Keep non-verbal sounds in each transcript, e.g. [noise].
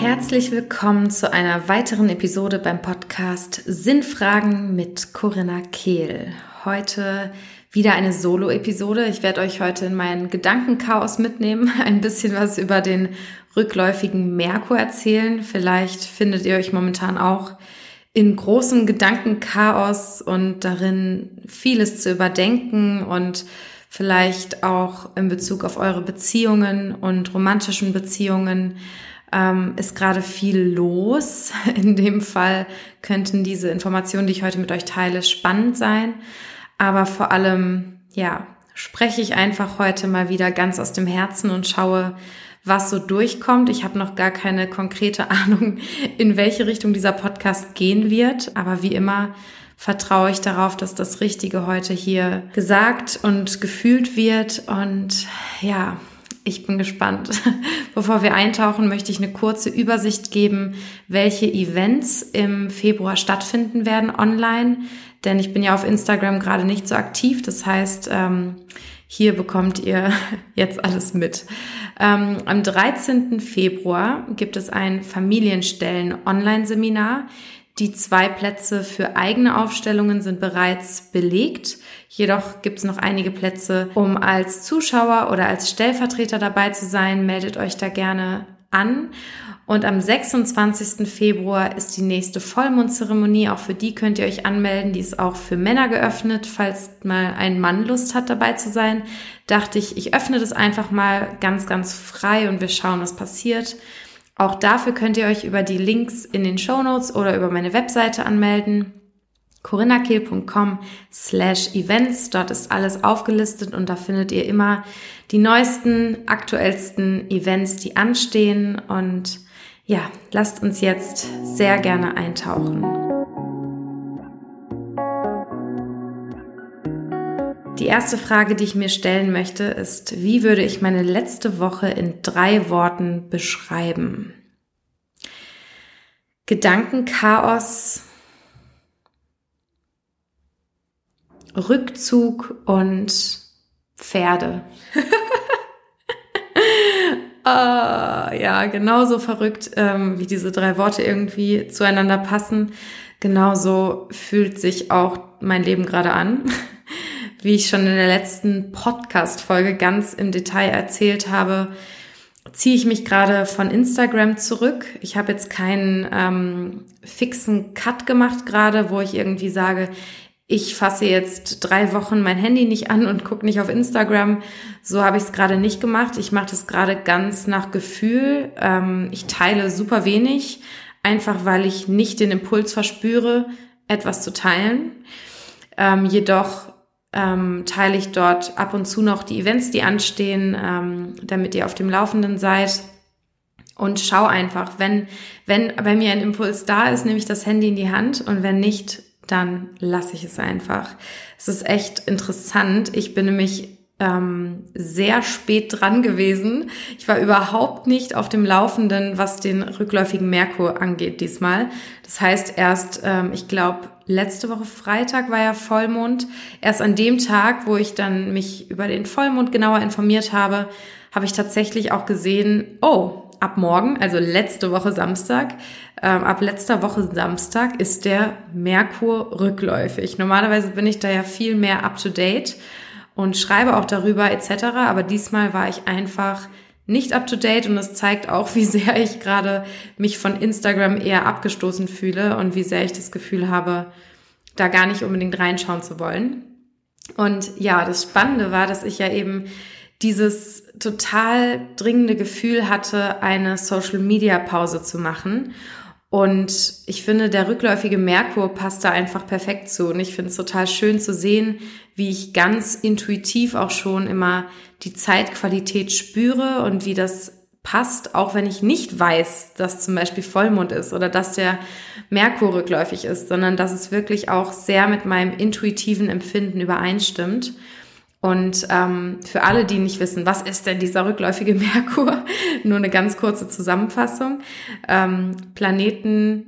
Herzlich willkommen zu einer weiteren Episode beim Podcast Sinnfragen mit Corinna Kehl. Heute wieder eine Solo-Episode. Ich werde euch heute in meinen Gedankenchaos mitnehmen, [laughs] ein bisschen was über den rückläufigen Merkur erzählen. Vielleicht findet ihr euch momentan auch in großem Gedankenchaos und darin vieles zu überdenken und vielleicht auch in Bezug auf eure Beziehungen und romantischen Beziehungen ähm, ist gerade viel los. [laughs] In dem Fall könnten diese Informationen, die ich heute mit euch teile, spannend sein. Aber vor allem, ja, spreche ich einfach heute mal wieder ganz aus dem Herzen und schaue, was so durchkommt. Ich habe noch gar keine konkrete [laughs] Ahnung, in welche Richtung dieser Podcast gehen wird. Aber wie immer vertraue ich darauf, dass das Richtige heute hier gesagt und gefühlt wird. Und ja, ich bin gespannt. [laughs] Bevor wir eintauchen, möchte ich eine kurze Übersicht geben, welche Events im Februar stattfinden werden online. Denn ich bin ja auf Instagram gerade nicht so aktiv. Das heißt, ähm, hier bekommt ihr [laughs] jetzt alles mit. Ähm, am 13. Februar gibt es ein Familienstellen-Online-Seminar. Die zwei Plätze für eigene Aufstellungen sind bereits belegt. Jedoch gibt es noch einige Plätze, um als Zuschauer oder als Stellvertreter dabei zu sein. Meldet euch da gerne an. Und am 26. Februar ist die nächste Vollmondzeremonie. Auch für die könnt ihr euch anmelden. Die ist auch für Männer geöffnet. Falls mal ein Mann Lust hat, dabei zu sein, dachte ich, ich öffne das einfach mal ganz, ganz frei und wir schauen, was passiert. Auch dafür könnt ihr euch über die Links in den Show Notes oder über meine Webseite anmelden corinnakehl.com slash events. Dort ist alles aufgelistet und da findet ihr immer die neuesten, aktuellsten Events, die anstehen. Und ja, lasst uns jetzt sehr gerne eintauchen. Die erste Frage, die ich mir stellen möchte, ist, wie würde ich meine letzte Woche in drei Worten beschreiben? Gedankenchaos, Rückzug und Pferde. [laughs] ah, ja, genauso verrückt, ähm, wie diese drei Worte irgendwie zueinander passen. Genauso fühlt sich auch mein Leben gerade an. [laughs] Wie ich schon in der letzten Podcast-Folge ganz im Detail erzählt habe, ziehe ich mich gerade von Instagram zurück. Ich habe jetzt keinen ähm, fixen Cut gemacht gerade, wo ich irgendwie sage, ich fasse jetzt drei Wochen mein Handy nicht an und gucke nicht auf Instagram. So habe ich es gerade nicht gemacht. Ich mache das gerade ganz nach Gefühl. Ähm, ich teile super wenig, einfach weil ich nicht den Impuls verspüre, etwas zu teilen. Ähm, jedoch ähm, teile ich dort ab und zu noch die Events, die anstehen, ähm, damit ihr auf dem Laufenden seid. Und schau einfach, wenn, wenn bei mir ein Impuls da ist, nehme ich das Handy in die Hand und wenn nicht, dann lasse ich es einfach. Es ist echt interessant. Ich bin nämlich ähm, sehr spät dran gewesen. Ich war überhaupt nicht auf dem Laufenden, was den rückläufigen Merkur angeht diesmal. Das heißt, erst, ähm, ich glaube, letzte Woche Freitag war ja Vollmond. Erst an dem Tag, wo ich dann mich über den Vollmond genauer informiert habe, habe ich tatsächlich auch gesehen, oh, ab morgen, also letzte Woche Samstag, ähm, ab letzter Woche Samstag ist der Merkur rückläufig. Normalerweise bin ich da ja viel mehr up to date und schreibe auch darüber etc. Aber diesmal war ich einfach nicht up to date und es zeigt auch, wie sehr ich gerade mich von Instagram eher abgestoßen fühle und wie sehr ich das Gefühl habe, da gar nicht unbedingt reinschauen zu wollen. Und ja, das Spannende war, dass ich ja eben dieses total dringende Gefühl hatte, eine Social-Media-Pause zu machen. Und ich finde, der rückläufige Merkur passt da einfach perfekt zu. Und ich finde es total schön zu sehen, wie ich ganz intuitiv auch schon immer die Zeitqualität spüre und wie das passt, auch wenn ich nicht weiß, dass zum Beispiel Vollmond ist oder dass der Merkur rückläufig ist, sondern dass es wirklich auch sehr mit meinem intuitiven Empfinden übereinstimmt. Und ähm, für alle, die nicht wissen, was ist denn dieser rückläufige [laughs] Merkur, nur eine ganz kurze Zusammenfassung. Ähm, Planeten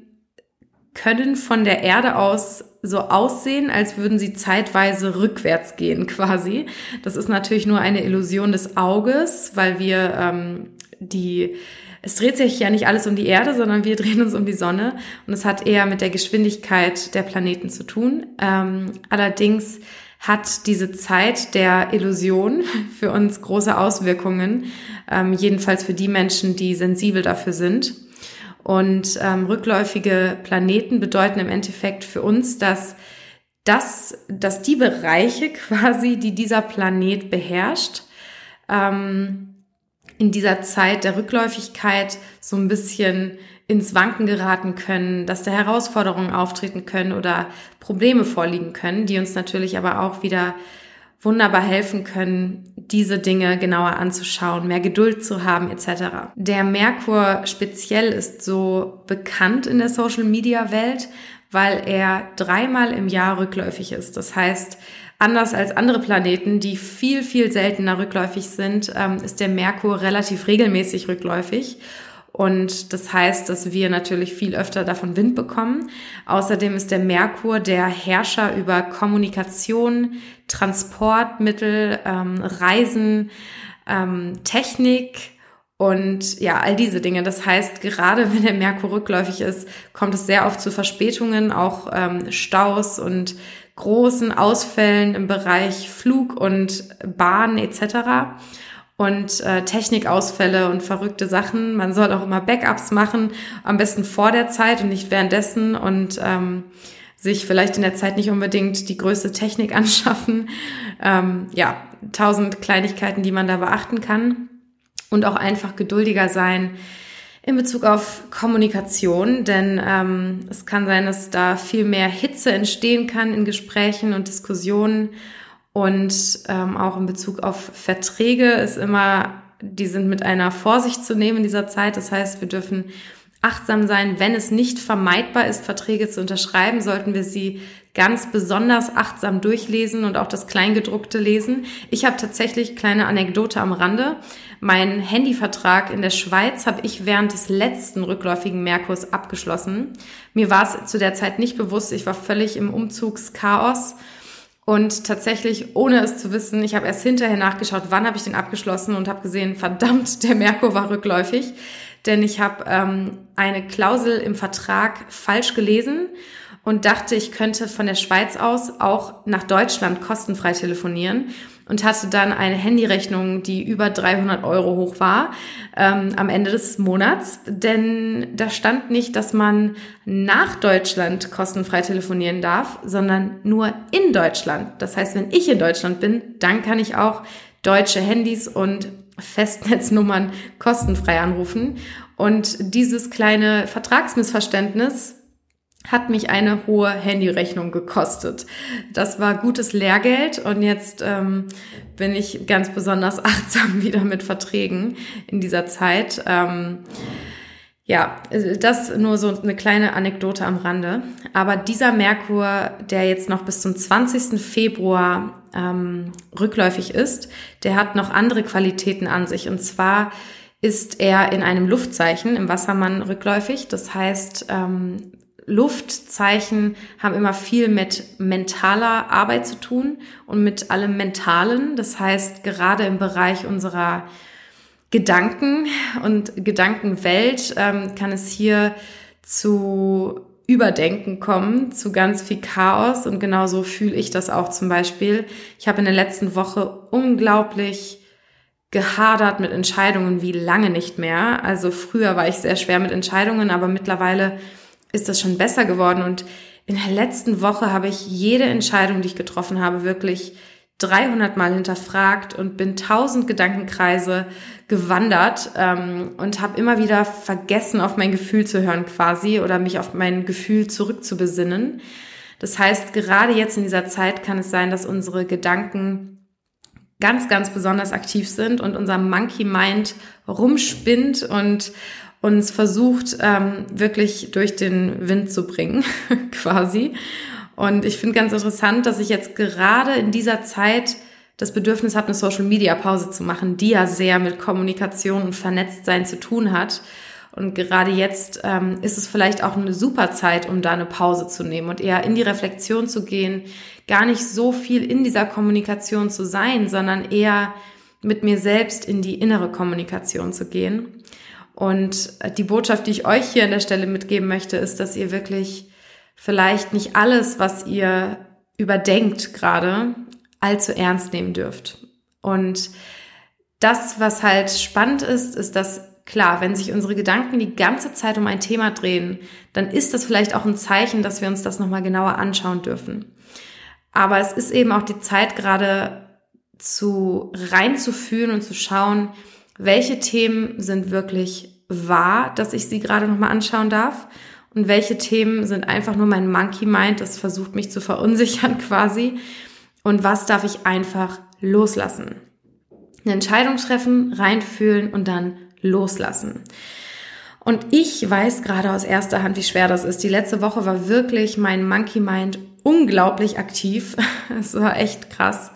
können von der Erde aus so aussehen, als würden sie zeitweise rückwärts gehen [laughs] quasi. Das ist natürlich nur eine Illusion des Auges, weil wir ähm, die es dreht sich ja nicht alles um die Erde, sondern wir [laughs] drehen uns um die Sonne und es hat eher mit der Geschwindigkeit der Planeten zu tun. Ähm, allerdings hat diese Zeit der Illusion [laughs] für uns große Auswirkungen, ähm, jedenfalls für die Menschen, die sensibel dafür sind. Und ähm, rückläufige Planeten bedeuten im Endeffekt für uns, dass dass, dass die Bereiche [laughs] quasi, die dieser Planet beherrscht, ähm, in dieser Zeit der Rückläufigkeit so ein bisschen ins Wanken geraten können, dass da Herausforderungen auftreten können oder Probleme vorliegen können, die uns natürlich aber auch wieder wunderbar helfen können, diese Dinge genauer anzuschauen, mehr Geduld zu haben etc. Der Merkur speziell ist so bekannt in der Social-Media-Welt, weil er dreimal im Jahr rückläufig ist. Das heißt, anders als andere Planeten, die viel, viel seltener rückläufig sind, ähm, ist der Merkur relativ regelmäßig rückläufig. Und das heißt, dass wir natürlich viel öfter davon Wind bekommen. Außerdem ist der Merkur der Herrscher über Kommunikation, Transportmittel, ähm, Reisen, ähm, Technik und ja, all diese Dinge. Das heißt, gerade [laughs] wenn der Merkur rückläufig ist, kommt es sehr oft zu Verspätungen, auch ähm, Staus und großen Ausfällen im Bereich Flug und Bahn etc und äh, Technikausfälle und verrückte Sachen. Man soll auch immer Backups machen, am besten vor der Zeit und nicht währenddessen und ähm, sich vielleicht in der Zeit nicht unbedingt die größte Technik [laughs] anschaffen. Ähm, ja, tausend Kleinigkeiten, die man da beachten kann und auch einfach geduldiger sein in Bezug auf Kommunikation, denn ähm, es kann sein, dass da viel mehr Hitze entstehen kann in Gesprächen und Diskussionen und ähm, auch in Bezug auf Verträge ist immer, die sind mit einer Vorsicht zu nehmen in dieser Zeit. Das heißt, wir dürfen achtsam sein. Wenn es nicht vermeidbar ist, Verträge zu unterschreiben, sollten wir sie ganz besonders achtsam durchlesen und auch das Kleingedruckte lesen. Ich habe tatsächlich kleine Anekdote am Rande. Mein Handyvertrag in der Schweiz habe ich während des letzten rückläufigen Merkurs abgeschlossen. Mir war es zu der Zeit nicht bewusst. Ich war völlig im Umzugschaos und tatsächlich, ohne es zu wissen, ich habe erst hinterher nachgeschaut, wann habe ich den abgeschlossen und habe gesehen, [laughs] verdammt, der Merkur war rückläufig. Denn ich habe ähm, eine Klausel im Vertrag falsch gelesen und dachte, ich könnte von der Schweiz aus auch nach Deutschland kostenfrei telefonieren und hatte dann eine Handyrechnung, die über 300 Euro hoch war ähm, am Ende des Monats. Denn da stand nicht, dass man nach Deutschland kostenfrei telefonieren darf, sondern nur in Deutschland. Das heißt, wenn ich in Deutschland bin, dann kann ich auch deutsche Handys und Festnetznummern kostenfrei anrufen. Und dieses kleine Vertragsmissverständnis hat mich eine hohe Handyrechnung gekostet. Das war gutes Lehrgeld und jetzt ähm, bin ich ganz besonders [laughs] achtsam wieder mit Verträgen in dieser Zeit. Ähm, ja, das nur so eine kleine Anekdote am Rande. Aber dieser Merkur, der jetzt noch bis zum 20. Februar ähm, rückläufig ist, der hat noch andere Qualitäten an sich. Und zwar ist er in einem Luftzeichen im Wassermann rückläufig. Das heißt, ähm, Luftzeichen haben immer viel mit mentaler Arbeit zu tun und mit allem Mentalen. Das heißt, gerade im Bereich unserer Gedanken und Gedankenwelt ähm, kann es hier zu Überdenken kommen, zu ganz viel Chaos und genauso fühle ich das auch zum Beispiel. Ich habe in der letzten Woche unglaublich gehadert mit Entscheidungen wie lange nicht mehr. Also früher war ich sehr schwer mit Entscheidungen, aber mittlerweile ist das schon besser geworden. Und in der letzten Woche habe ich jede Entscheidung, die ich getroffen habe, wirklich 300 Mal hinterfragt und bin tausend Gedankenkreise gewandert ähm, und habe immer wieder vergessen, auf mein Gefühl zu hören quasi oder mich auf mein Gefühl zurückzubesinnen. Das heißt, gerade jetzt in dieser Zeit kann es sein, dass unsere Gedanken ganz, ganz besonders aktiv sind und unser Monkey Mind rumspinnt und uns versucht, ähm, wirklich durch den Wind zu bringen, [laughs] quasi. Und ich finde ganz interessant, dass ich jetzt gerade in dieser Zeit das Bedürfnis habe, eine Social Media Pause zu machen, die ja sehr mit Kommunikation und Vernetztsein zu tun hat. Und gerade jetzt ähm, ist es vielleicht auch eine super Zeit, um da eine Pause zu nehmen und eher in die Reflexion zu gehen, gar nicht so viel in dieser Kommunikation zu sein, sondern eher mit mir selbst in die innere Kommunikation zu gehen. Und die Botschaft, die ich euch hier an der Stelle mitgeben möchte, ist, dass ihr wirklich vielleicht nicht alles, was ihr überdenkt gerade, allzu ernst nehmen dürft. Und das, was halt spannend ist, ist, dass klar, wenn sich unsere Gedanken die ganze Zeit um ein Thema drehen, dann ist das vielleicht auch ein Zeichen, dass wir uns das nochmal genauer anschauen dürfen. Aber es ist eben auch die Zeit gerade zu reinzufühlen und zu schauen, welche Themen sind wirklich wahr, dass ich sie gerade nochmal anschauen darf und welche Themen sind einfach nur mein Monkey Mind, das versucht mich zu verunsichern [laughs] quasi und was darf ich einfach loslassen. Eine Entscheidung treffen, reinfühlen und dann loslassen. Und ich weiß gerade aus erster Hand, wie schwer das ist. Die letzte Woche war wirklich mein Monkey Mind unglaublich aktiv. [laughs] Es war echt krass.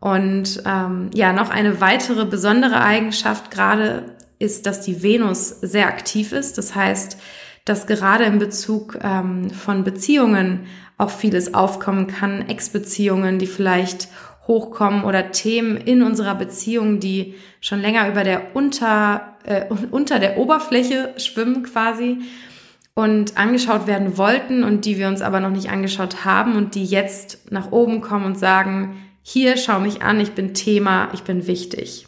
Und ähm, ja, noch eine weitere besondere Eigenschaft gerade ist, dass die Venus sehr aktiv ist. Das heißt, dass gerade in Bezug ähm, von Beziehungen auch vieles aufkommen kann, Ex-Beziehungen, die vielleicht hochkommen oder Themen in unserer Beziehung, die schon länger über der unter, äh, [laughs] unter der Oberfläche schwimmen quasi und angeschaut werden wollten und die wir uns aber noch nicht angeschaut haben und die jetzt nach oben kommen und sagen, hier schau mich an, ich bin Thema, ich bin wichtig.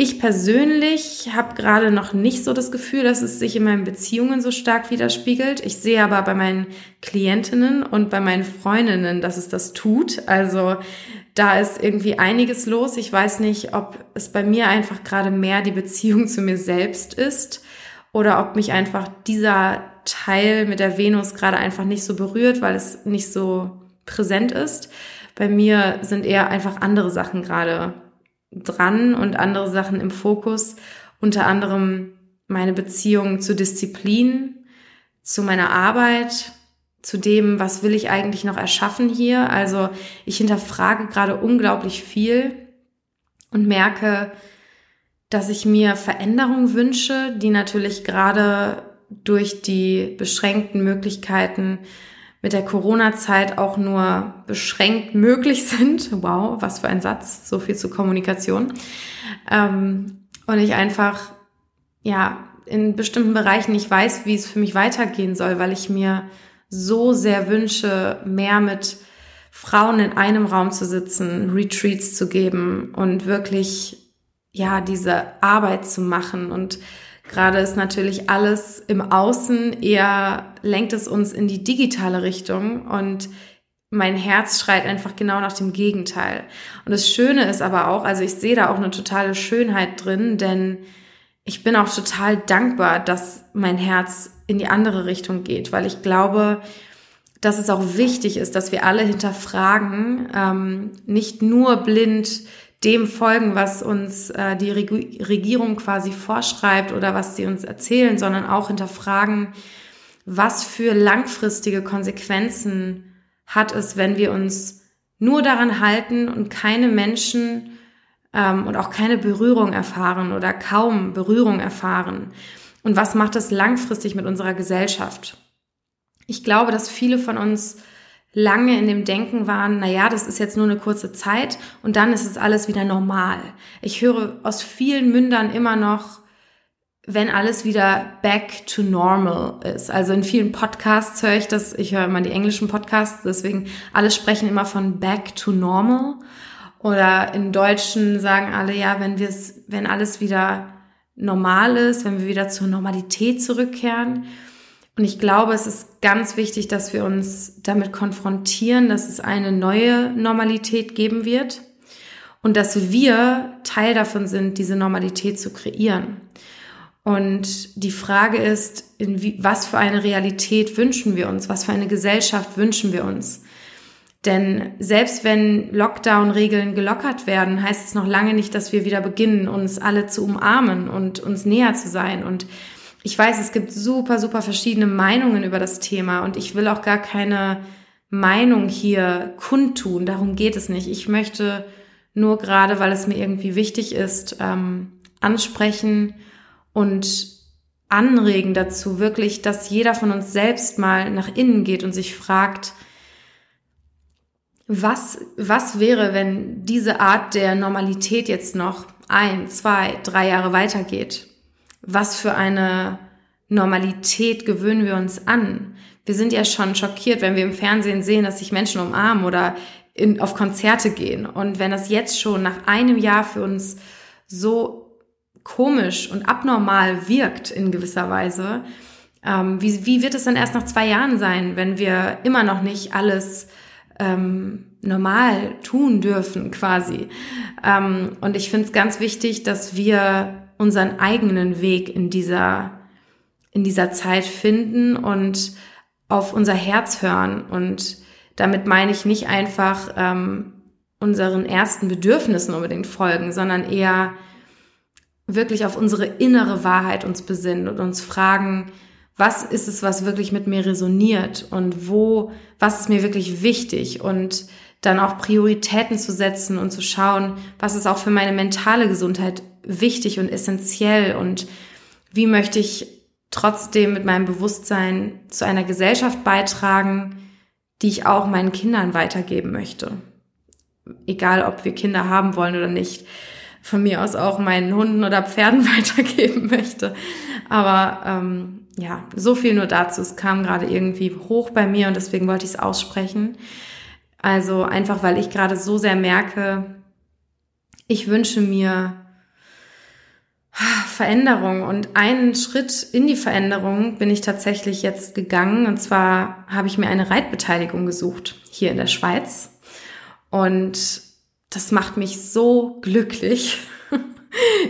Ich persönlich habe gerade noch nicht so das Gefühl, dass es sich in meinen Beziehungen so stark widerspiegelt. Ich sehe aber bei meinen Klientinnen und bei meinen Freundinnen, dass es das tut. Also da ist irgendwie einiges los. Ich weiß nicht, ob es bei mir einfach gerade mehr die Beziehung zu mir selbst ist oder ob mich einfach dieser Teil mit der Venus gerade einfach nicht so berührt, weil es nicht so präsent ist. Bei mir sind eher einfach andere Sachen gerade dran und andere Sachen im Fokus, unter anderem meine Beziehung zur Disziplin, zu meiner Arbeit, zu dem, was will ich eigentlich noch erschaffen hier. Also ich hinterfrage gerade unglaublich viel und merke, dass ich mir Veränderungen wünsche, die natürlich gerade durch die beschränkten Möglichkeiten mit der Corona-Zeit auch nur beschränkt möglich sind. Wow, was für ein Satz, so viel zu Kommunikation. Ähm, und ich einfach, ja, in bestimmten Bereichen nicht weiß, wie es für mich weitergehen soll, weil ich mir so sehr wünsche, mehr mit Frauen in einem Raum zu sitzen, Retreats zu geben und wirklich, ja, diese Arbeit zu machen und Gerade ist natürlich alles im Außen eher lenkt es uns in die digitale Richtung und mein Herz schreit einfach genau nach dem Gegenteil. Und das Schöne ist aber auch, also ich sehe da auch eine totale Schönheit drin, denn ich bin auch total dankbar, dass mein Herz in die andere Richtung geht, weil ich glaube, dass es auch wichtig ist, dass wir alle hinterfragen, ähm, nicht nur blind dem folgen, was uns äh, die Regierung quasi vorschreibt oder was sie uns erzählen, sondern auch hinterfragen, was für langfristige Konsequenzen hat es, wenn wir uns nur daran halten und keine Menschen ähm, und auch keine Berührung erfahren oder kaum Berührung erfahren. Und was macht das langfristig mit unserer Gesellschaft? Ich glaube, dass viele von uns lange in dem Denken waren, na ja, das ist jetzt nur eine kurze Zeit und dann ist es alles wieder normal. Ich höre aus vielen Mündern immer noch, wenn alles wieder back to normal ist. Also in vielen Podcasts höre ich das, ich höre immer die englischen Podcasts, deswegen alle sprechen immer von back to normal. Oder in Deutschen sagen alle, ja, wenn wir es, wenn alles wieder normal ist, wenn wir wieder zur Normalität zurückkehren. Und ich glaube, es ist ganz wichtig, dass wir uns damit konfrontieren, dass es eine neue Normalität geben wird und dass wir Teil davon sind, diese Normalität zu kreieren. Und die Frage ist, wie, was für eine Realität wünschen wir uns? Was für eine Gesellschaft wünschen wir uns? Denn selbst wenn Lockdown-Regeln gelockert werden, heißt es noch lange nicht, dass wir wieder beginnen, uns alle zu umarmen und uns näher zu sein. Und ich weiß, es gibt super, super verschiedene Meinungen über das Thema und ich will auch gar keine Meinung hier kundtun. Darum geht es nicht. Ich möchte nur gerade, weil es mir irgendwie wichtig ist, ähm, ansprechen und anregen dazu, wirklich, dass jeder von uns selbst mal nach innen geht und sich fragt, was, was wäre, wenn diese Art der Normalität jetzt noch ein, zwei, drei Jahre weitergeht? Was für eine Normalität gewöhnen wir uns an? Wir sind ja schon schockiert, wenn wir im Fernsehen sehen, dass sich Menschen umarmen oder in, auf Konzerte gehen. Und wenn das jetzt schon nach einem Jahr für uns so komisch und abnormal wirkt in gewisser Weise, ähm, wie, wie wird es dann erst nach zwei Jahren sein, wenn wir immer noch nicht alles ähm, normal tun dürfen quasi? Ähm, und ich finde es ganz wichtig, dass wir unseren eigenen Weg in dieser in dieser Zeit finden und auf unser Herz hören. Und damit meine ich nicht einfach ähm, unseren ersten Bedürfnissen unbedingt folgen, sondern eher wirklich auf unsere innere Wahrheit uns besinnen und uns fragen, was ist es, was wirklich mit mir resoniert und wo, was ist mir wirklich wichtig und dann auch Prioritäten zu setzen und zu schauen, was ist auch für meine mentale Gesundheit wichtig und essentiell und wie möchte ich trotzdem mit meinem Bewusstsein zu einer Gesellschaft beitragen, die ich auch meinen Kindern weitergeben möchte. Egal, ob wir Kinder haben wollen oder nicht. Von mir aus auch meinen Hunden oder Pferden [laughs] weitergeben möchte. Aber ähm, ja, so viel nur dazu. Es kam gerade irgendwie hoch bei mir und deswegen wollte ich es aussprechen. Also einfach, weil ich gerade so sehr merke, ich wünsche mir Veränderung. Und einen Schritt in die Veränderung bin ich tatsächlich jetzt gegangen. Und zwar habe ich mir eine Reitbeteiligung gesucht hier in der Schweiz. Und das macht mich so glücklich. [laughs]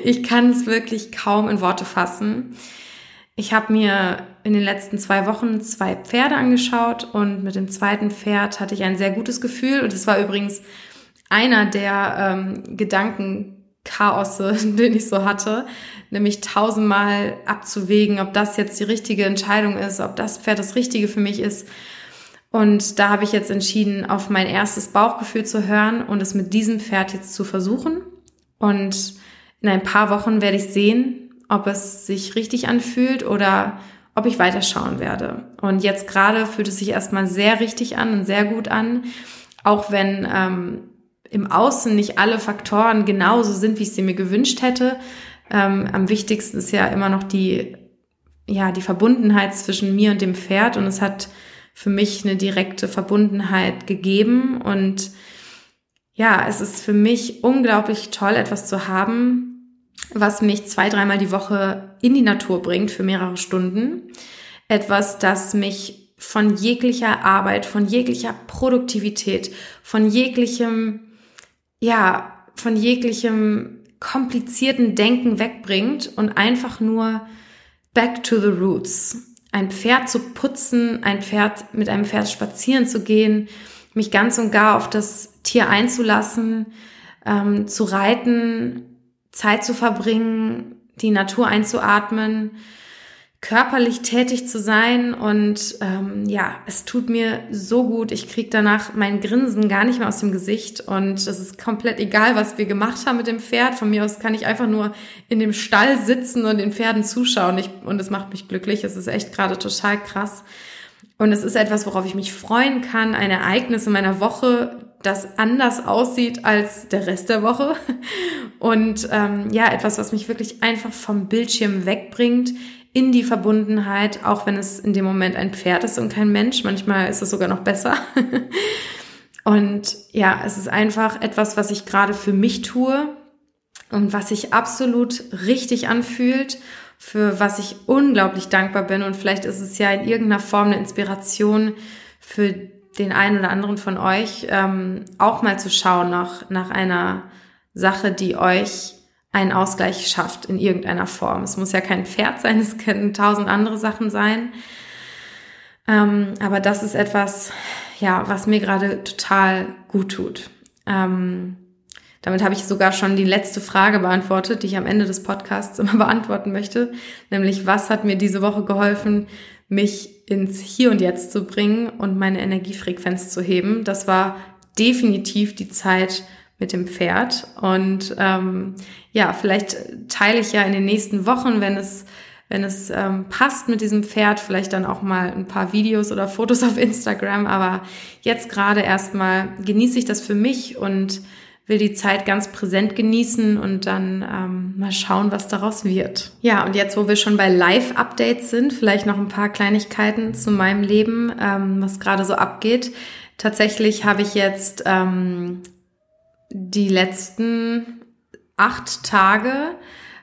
Ich kann es wirklich kaum in Worte fassen. Ich habe mir in den letzten zwei Wochen zwei Pferde angeschaut und mit dem zweiten Pferd hatte ich ein sehr gutes Gefühl. Und es war übrigens einer der ähm, Gedanken, Chaosse, [laughs] den ich so hatte, nämlich tausendmal abzuwägen, ob das jetzt die richtige Entscheidung ist, ob das Pferd das Richtige für mich ist. Und da habe ich jetzt entschieden, auf mein erstes Bauchgefühl zu hören und es mit diesem Pferd jetzt zu versuchen. Und in ein paar Wochen werde ich sehen, ob es sich richtig anfühlt oder ob ich weiterschauen werde. Und jetzt gerade fühlt es sich erstmal sehr richtig an und sehr gut an, auch wenn ähm, im Außen nicht alle Faktoren genauso sind, wie ich sie mir gewünscht hätte. Ähm, am wichtigsten ist ja immer noch die, ja, die Verbundenheit zwischen mir und dem Pferd und es hat für mich eine direkte Verbundenheit gegeben und ja, es ist für mich unglaublich toll, etwas zu haben, was mich zwei, dreimal die Woche in die Natur bringt für mehrere Stunden. Etwas, das mich von jeglicher Arbeit, von jeglicher Produktivität, von jeglichem ja, von jeglichem komplizierten Denken wegbringt und einfach nur back to the roots. Ein Pferd zu putzen, ein Pferd mit einem Pferd spazieren zu gehen, mich ganz und gar auf das Tier einzulassen, ähm, zu reiten, Zeit zu verbringen, die Natur einzuatmen, körperlich tätig zu sein und ähm, ja, es tut mir so gut. Ich krieg danach mein Grinsen gar nicht mehr aus dem Gesicht und es ist komplett egal, was wir gemacht haben mit dem Pferd. Von mir aus kann ich einfach nur in dem Stall sitzen und den Pferden zuschauen ich, und es macht mich glücklich. Es ist echt gerade total krass. Und es ist etwas, worauf ich mich freuen kann, ein Ereignis in meiner Woche, das anders aussieht als der Rest der Woche. [laughs] Und ähm, ja, etwas, was mich wirklich einfach vom Bildschirm wegbringt, in die Verbundenheit, auch wenn es in dem Moment ein Pferd ist und kein Mensch. Manchmal ist es sogar noch besser. [laughs] und ja, es ist einfach etwas, was ich gerade für mich tue und was sich absolut richtig anfühlt, für was ich unglaublich dankbar bin. Und vielleicht ist es ja in irgendeiner Form eine Inspiration für den einen oder anderen von euch, ähm, auch mal zu schauen nach, nach einer Sache, die euch einen Ausgleich schafft in irgendeiner Form. Es muss ja kein Pferd sein, es können tausend andere Sachen sein. Ähm, aber das ist etwas, ja, was mir gerade total gut tut. Ähm, damit habe ich sogar schon die letzte Frage beantwortet, die ich am Ende des Podcasts immer [laughs] beantworten möchte, nämlich was hat mir diese Woche geholfen, mich ins Hier und Jetzt zu bringen und meine Energiefrequenz zu heben. Das war definitiv die Zeit mit dem Pferd. Und ähm, ja, vielleicht teile ich ja in den nächsten Wochen, wenn es wenn es ähm, passt mit diesem Pferd, vielleicht dann auch mal ein paar Videos oder Fotos auf Instagram. Aber jetzt gerade erstmal genieße ich das für mich und will die Zeit ganz präsent genießen und dann ähm, mal schauen, was daraus wird. Ja, und jetzt, wo wir schon bei Live-Updates sind, vielleicht noch ein paar Kleinigkeiten zu meinem Leben, ähm, was gerade so abgeht. Tatsächlich habe ich jetzt ähm, die letzten acht Tage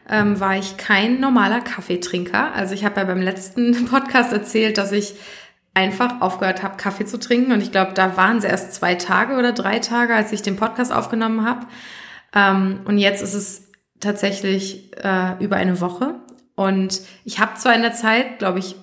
ähm, war ich kein normaler Kaffeetrinker. Also ich habe ja beim letzten [laughs] Podcast erzählt, dass ich einfach aufgehört habe, Kaffee zu trinken. Und ich glaube, da waren es erst zwei Tage oder drei Tage, als ich den Podcast aufgenommen habe. Ähm, und jetzt ist es tatsächlich äh, über eine Woche. Und ich habe zwar in der Zeit, glaube ich,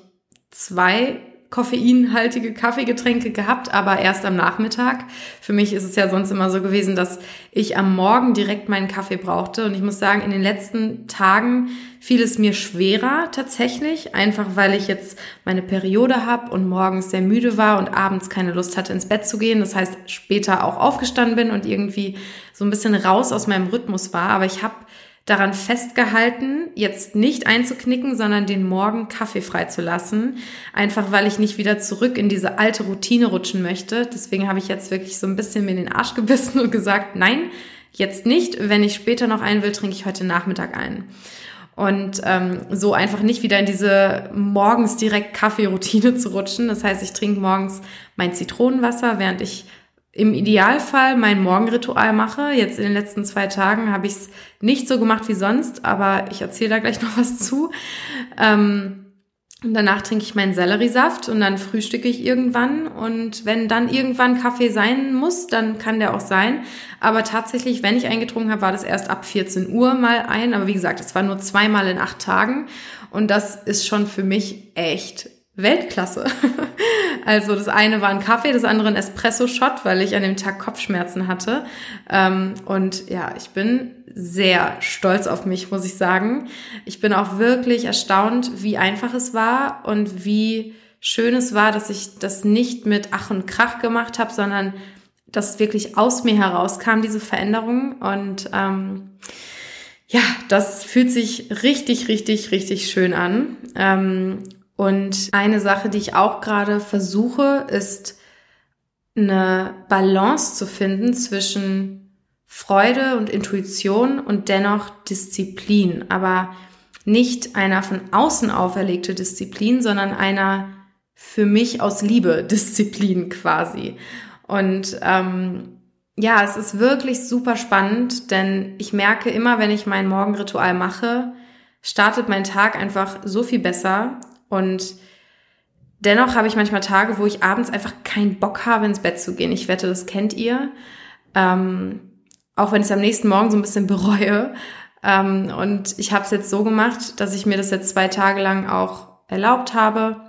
zwei koffeinhaltige Kaffeegetränke gehabt, aber erst am Nachmittag. Für mich ist es ja sonst immer so gewesen, dass ich am Morgen direkt meinen Kaffee brauchte. Und ich muss sagen, in den letzten Tagen fiel es mir schwerer tatsächlich, einfach weil ich jetzt meine Periode habe und morgens sehr müde war und abends keine Lust hatte, ins Bett zu gehen. Das heißt, später auch aufgestanden bin und irgendwie so ein bisschen raus aus meinem Rhythmus war. Aber ich habe daran festgehalten, jetzt nicht einzuknicken, sondern den Morgen kaffeefrei zu lassen. Einfach weil ich nicht wieder zurück in diese alte Routine rutschen möchte. Deswegen habe ich jetzt wirklich so ein bisschen mir in den Arsch gebissen und gesagt, nein, jetzt nicht. Wenn ich später noch einen will, trinke ich heute Nachmittag einen. Und ähm, so einfach nicht wieder in diese morgens direkt Kaffeeroutine [laughs] zu rutschen. Das heißt, ich trinke morgens mein Zitronenwasser, während ich im Idealfall mein Morgenritual mache. Jetzt in den letzten zwei Tagen habe ich es nicht so gemacht wie sonst, aber ich erzähle da gleich [laughs] noch was zu. Ähm, und danach trinke ich meinen Selleriesaft und dann frühstücke ich irgendwann. Und wenn dann irgendwann Kaffee sein muss, dann kann der auch sein. Aber tatsächlich, wenn ich eingetrunken habe, war das erst ab 14 Uhr mal ein. Aber wie gesagt, es war nur zweimal in acht Tagen. Und das ist schon für mich echt Weltklasse. [laughs] Also das eine war ein Kaffee, das andere ein Espresso-Shot, weil ich an dem Tag Kopfschmerzen hatte. Ähm, und ja, ich bin sehr stolz auf mich, muss ich sagen. Ich bin auch wirklich erstaunt, wie einfach es war und wie schön es war, dass ich das nicht mit Ach und Krach gemacht habe, sondern dass wirklich aus mir herauskam, diese Veränderung. Und ähm, ja, das fühlt sich richtig, richtig, richtig schön an. Ähm, und eine Sache, die ich auch gerade versuche, ist eine Balance zu finden zwischen Freude und Intuition und dennoch Disziplin, aber nicht einer von außen auferlegte Disziplin, sondern einer für mich aus Liebe [laughs] Disziplin quasi. Und ähm, ja, es ist wirklich super spannend, denn ich merke immer, wenn ich mein Morgenritual mache, startet mein Tag einfach so viel besser und dennoch habe ich manchmal Tage, wo ich abends einfach keinen Bock habe, ins Bett zu gehen. Ich wette, das kennt ihr. Ähm, auch wenn ich es am nächsten Morgen so ein bisschen [laughs] bereue. Ähm, und ich habe es jetzt so gemacht, dass ich mir das jetzt zwei Tage lang auch erlaubt habe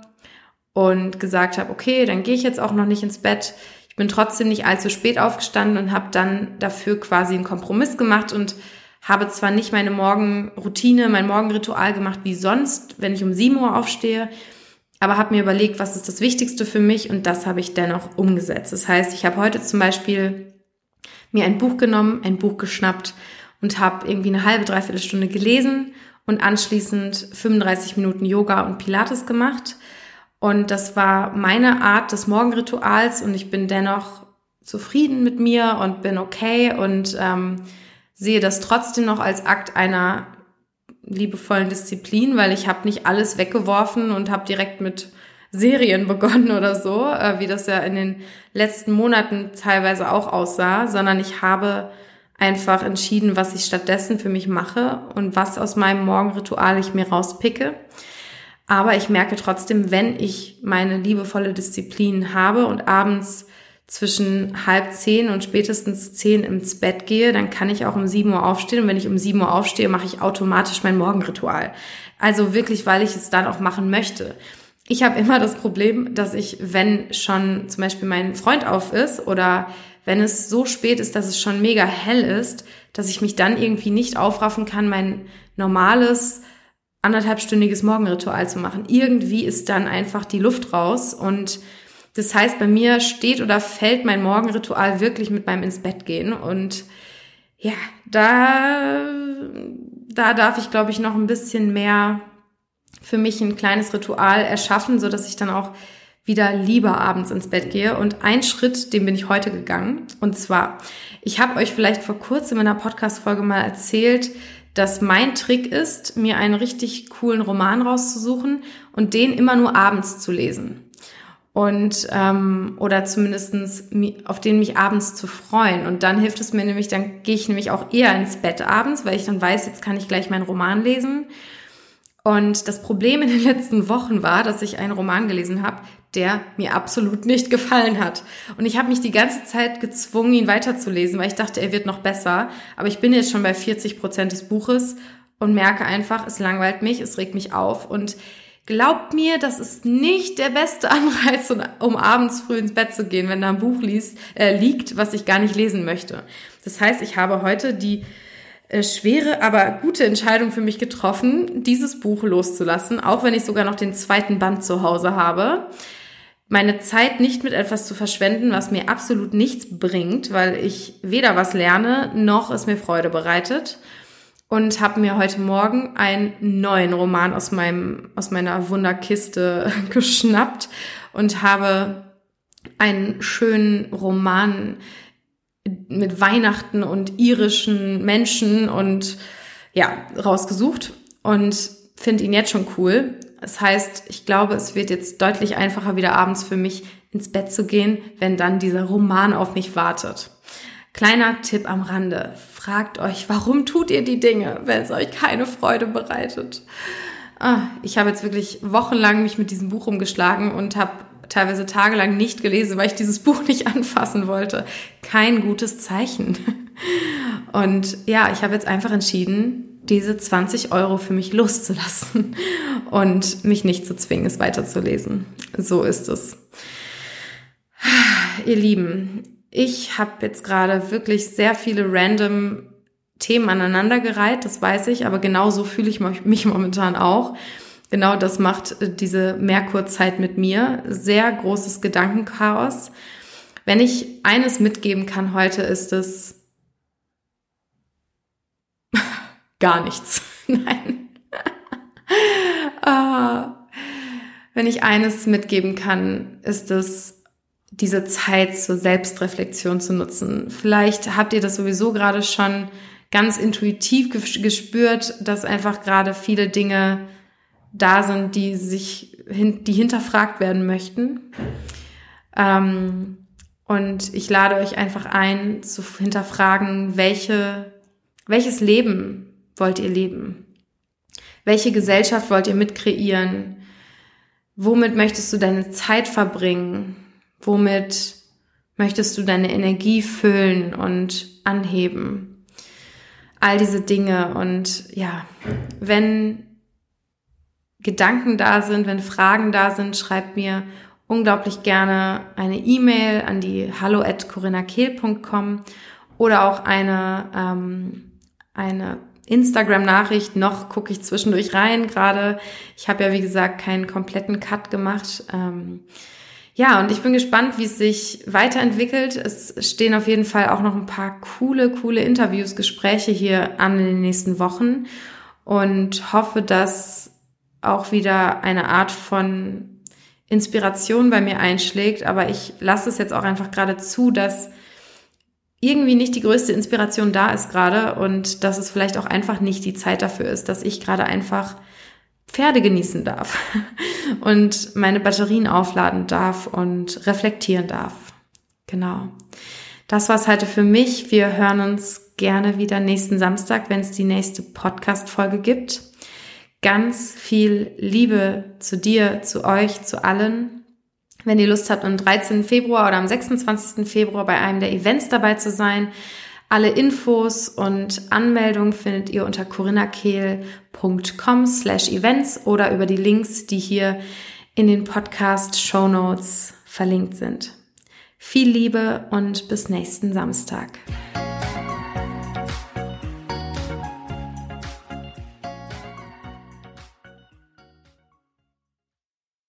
und gesagt habe, okay, dann gehe ich jetzt auch noch nicht ins Bett. Ich bin trotzdem nicht allzu spät aufgestanden und habe dann dafür quasi einen Kompromiss gemacht und habe zwar nicht meine Morgenroutine, mein Morgenritual gemacht wie sonst, wenn ich um 7 Uhr aufstehe, aber habe mir überlegt, was ist das Wichtigste für mich und das habe ich dennoch umgesetzt. Das heißt, ich habe heute zum Beispiel mir ein Buch genommen, ein Buch geschnappt und habe irgendwie eine halbe, dreiviertel Stunde gelesen und anschließend 35 Minuten Yoga und Pilates gemacht. Und das war meine Art des Morgenrituals und ich bin dennoch zufrieden mit mir und bin okay und ähm, sehe das trotzdem noch als Akt einer liebevollen Disziplin, weil ich habe nicht alles weggeworfen und habe direkt mit Serien [laughs] begonnen oder so, äh, wie das ja in den letzten Monaten teilweise auch aussah, sondern ich habe einfach entschieden, was ich stattdessen für mich mache und was aus meinem Morgenritual ich mir rauspicke. Aber ich merke trotzdem, wenn ich meine liebevolle Disziplin habe und abends zwischen halb zehn und spätestens zehn ins Bett gehe, dann kann ich auch um sieben Uhr aufstehen. Und wenn ich um sieben Uhr aufstehe, mache ich automatisch mein Morgenritual. Also wirklich, weil ich es dann auch machen möchte. Ich habe immer das Problem, dass ich, wenn schon zum Beispiel mein Freund auf ist oder wenn es so spät ist, dass es schon mega hell ist, dass ich mich dann irgendwie nicht aufraffen kann, mein normales anderthalbstündiges Morgenritual zu machen. Irgendwie ist dann einfach die Luft raus und das heißt, bei mir steht oder fällt mein Morgenritual wirklich mit meinem ins Bett gehen. Und ja, da, da darf ich, glaube ich, noch ein bisschen mehr für mich ein kleines Ritual erschaffen, so dass ich dann auch wieder lieber abends ins Bett gehe. Und ein Schritt, den bin ich heute gegangen. Und zwar, ich habe euch vielleicht vor kurzem in einer Podcast-Folge mal erzählt, dass mein Trick ist, mir einen richtig coolen Roman rauszusuchen und den immer nur abends zu lesen. Und ähm, oder zumindestens auf den mich abends zu freuen. Und dann hilft es mir nämlich, dann gehe ich nämlich auch eher ins Bett abends, weil ich dann weiß, jetzt kann ich gleich meinen Roman lesen. Und das Problem in den [laughs] letzten Wochen war, dass ich einen Roman gelesen habe, der mir absolut nicht gefallen hat. Und ich habe mich die ganze Zeit gezwungen, ihn weiterzulesen, weil ich dachte, er wird noch besser. Aber ich bin jetzt schon bei 40 Prozent des Buches und merke einfach, es langweilt mich, es regt mich auf. Und glaubt mir, das ist nicht der beste [laughs] Anreiz, um abends früh ins Bett zu gehen, wenn da ein Buch liest, äh, liegt, was ich gar nicht lesen möchte. Das heißt, ich habe heute die äh, schwere, aber gute Entscheidung für mich getroffen, dieses Buch loszulassen, auch wenn ich sogar noch den zweiten Band zu Hause habe meine Zeit nicht mit etwas zu verschwenden, was mir absolut nichts bringt, weil ich weder was lerne, noch es mir Freude bereitet. Und habe mir heute Morgen einen neuen Roman aus, meinem, aus meiner Wunderkiste [laughs] geschnappt und habe einen schönen Roman mit Weihnachten und irischen Menschen und ja, rausgesucht und finde ihn jetzt schon cool. Das heißt, ich glaube, es wird jetzt deutlich einfacher, wieder abends für mich ins Bett zu gehen, wenn dann dieser Roman auf mich wartet. Kleiner Tipp am Rande. Fragt euch, warum tut ihr die Dinge, wenn es euch keine Freude bereitet? Ah, ich habe jetzt wirklich wochenlang mich mit diesem Buch umgeschlagen und habe teilweise tagelang nicht gelesen, weil ich dieses [laughs] Buch nicht anfassen wollte. Kein gutes Zeichen. [laughs] Und ja, ich habe jetzt einfach entschieden, diese 20 Euro für mich loszulassen [laughs] und mich nicht zu zwingen, es weiterzulesen. So ist es. Ihr Lieben, ich habe jetzt gerade wirklich sehr viele random Themen aneinandergereiht, das weiß ich, aber genau so fühle ich mich [laughs] momentan auch. Genau das macht diese Merkurzeit mit mir. Sehr großes Gedankenchaos. Wenn ich eines mitgeben kann heute, ist es, [laughs] gar nichts. [laughs] Nein. uh, wenn ich eines mitgeben kann, ist es, diese Zeit zur Selbstreflexion zu nutzen. Vielleicht habt ihr das sowieso gerade schon ganz intuitiv gespürt, dass einfach gerade viele Dinge da sind, die sich, die hinterfragt werden möchten. Ähm, und ich lade euch einfach ein, zu hinterfragen, welche, welches Leben wollt ihr leben? Welche Gesellschaft wollt ihr mitkreieren? Womit möchtest du deine Zeit verbringen? Womit möchtest du deine Energie füllen und anheben? All diese Dinge und ja, wenn Gedanken da sind, wenn Fragen da sind, schreibt mir unglaublich gerne eine E-Mail an die hallo at corinnakehl.com oder auch eine, ähm, eine Instagram-Nachricht, noch gucke ich zwischendurch rein gerade. Ich habe ja, wie gesagt, keinen kompletten Cut gemacht. Ähm, ja, und ich bin gespannt, wie es sich weiterentwickelt. Es stehen auf jeden Fall auch noch ein paar coole, coole Interviews, Gespräche hier an in den nächsten Wochen und hoffe, dass auch wieder eine Art von Inspiration bei mir einschlägt. Aber ich lasse es jetzt auch einfach gerade zu, dass irgendwie nicht die größte Inspiration da ist gerade und dass es vielleicht auch einfach nicht die Zeit dafür ist, dass ich gerade einfach Pferde genießen darf [laughs] und meine Batterien aufladen darf und reflektieren darf. Genau. Das war's heute für mich. Wir hören uns gerne wieder nächsten Samstag, wenn es die nächste Podcast-Folge gibt. Ganz viel Liebe zu dir, zu euch, zu allen. Wenn ihr Lust habt, am 13. Februar oder am 26. Februar bei einem der Events dabei zu sein, alle Infos und Anmeldungen findet ihr unter corinnakehl.com slash events oder über die Links, die hier in den Podcast Show Notes verlinkt sind. Viel Liebe und bis nächsten Samstag.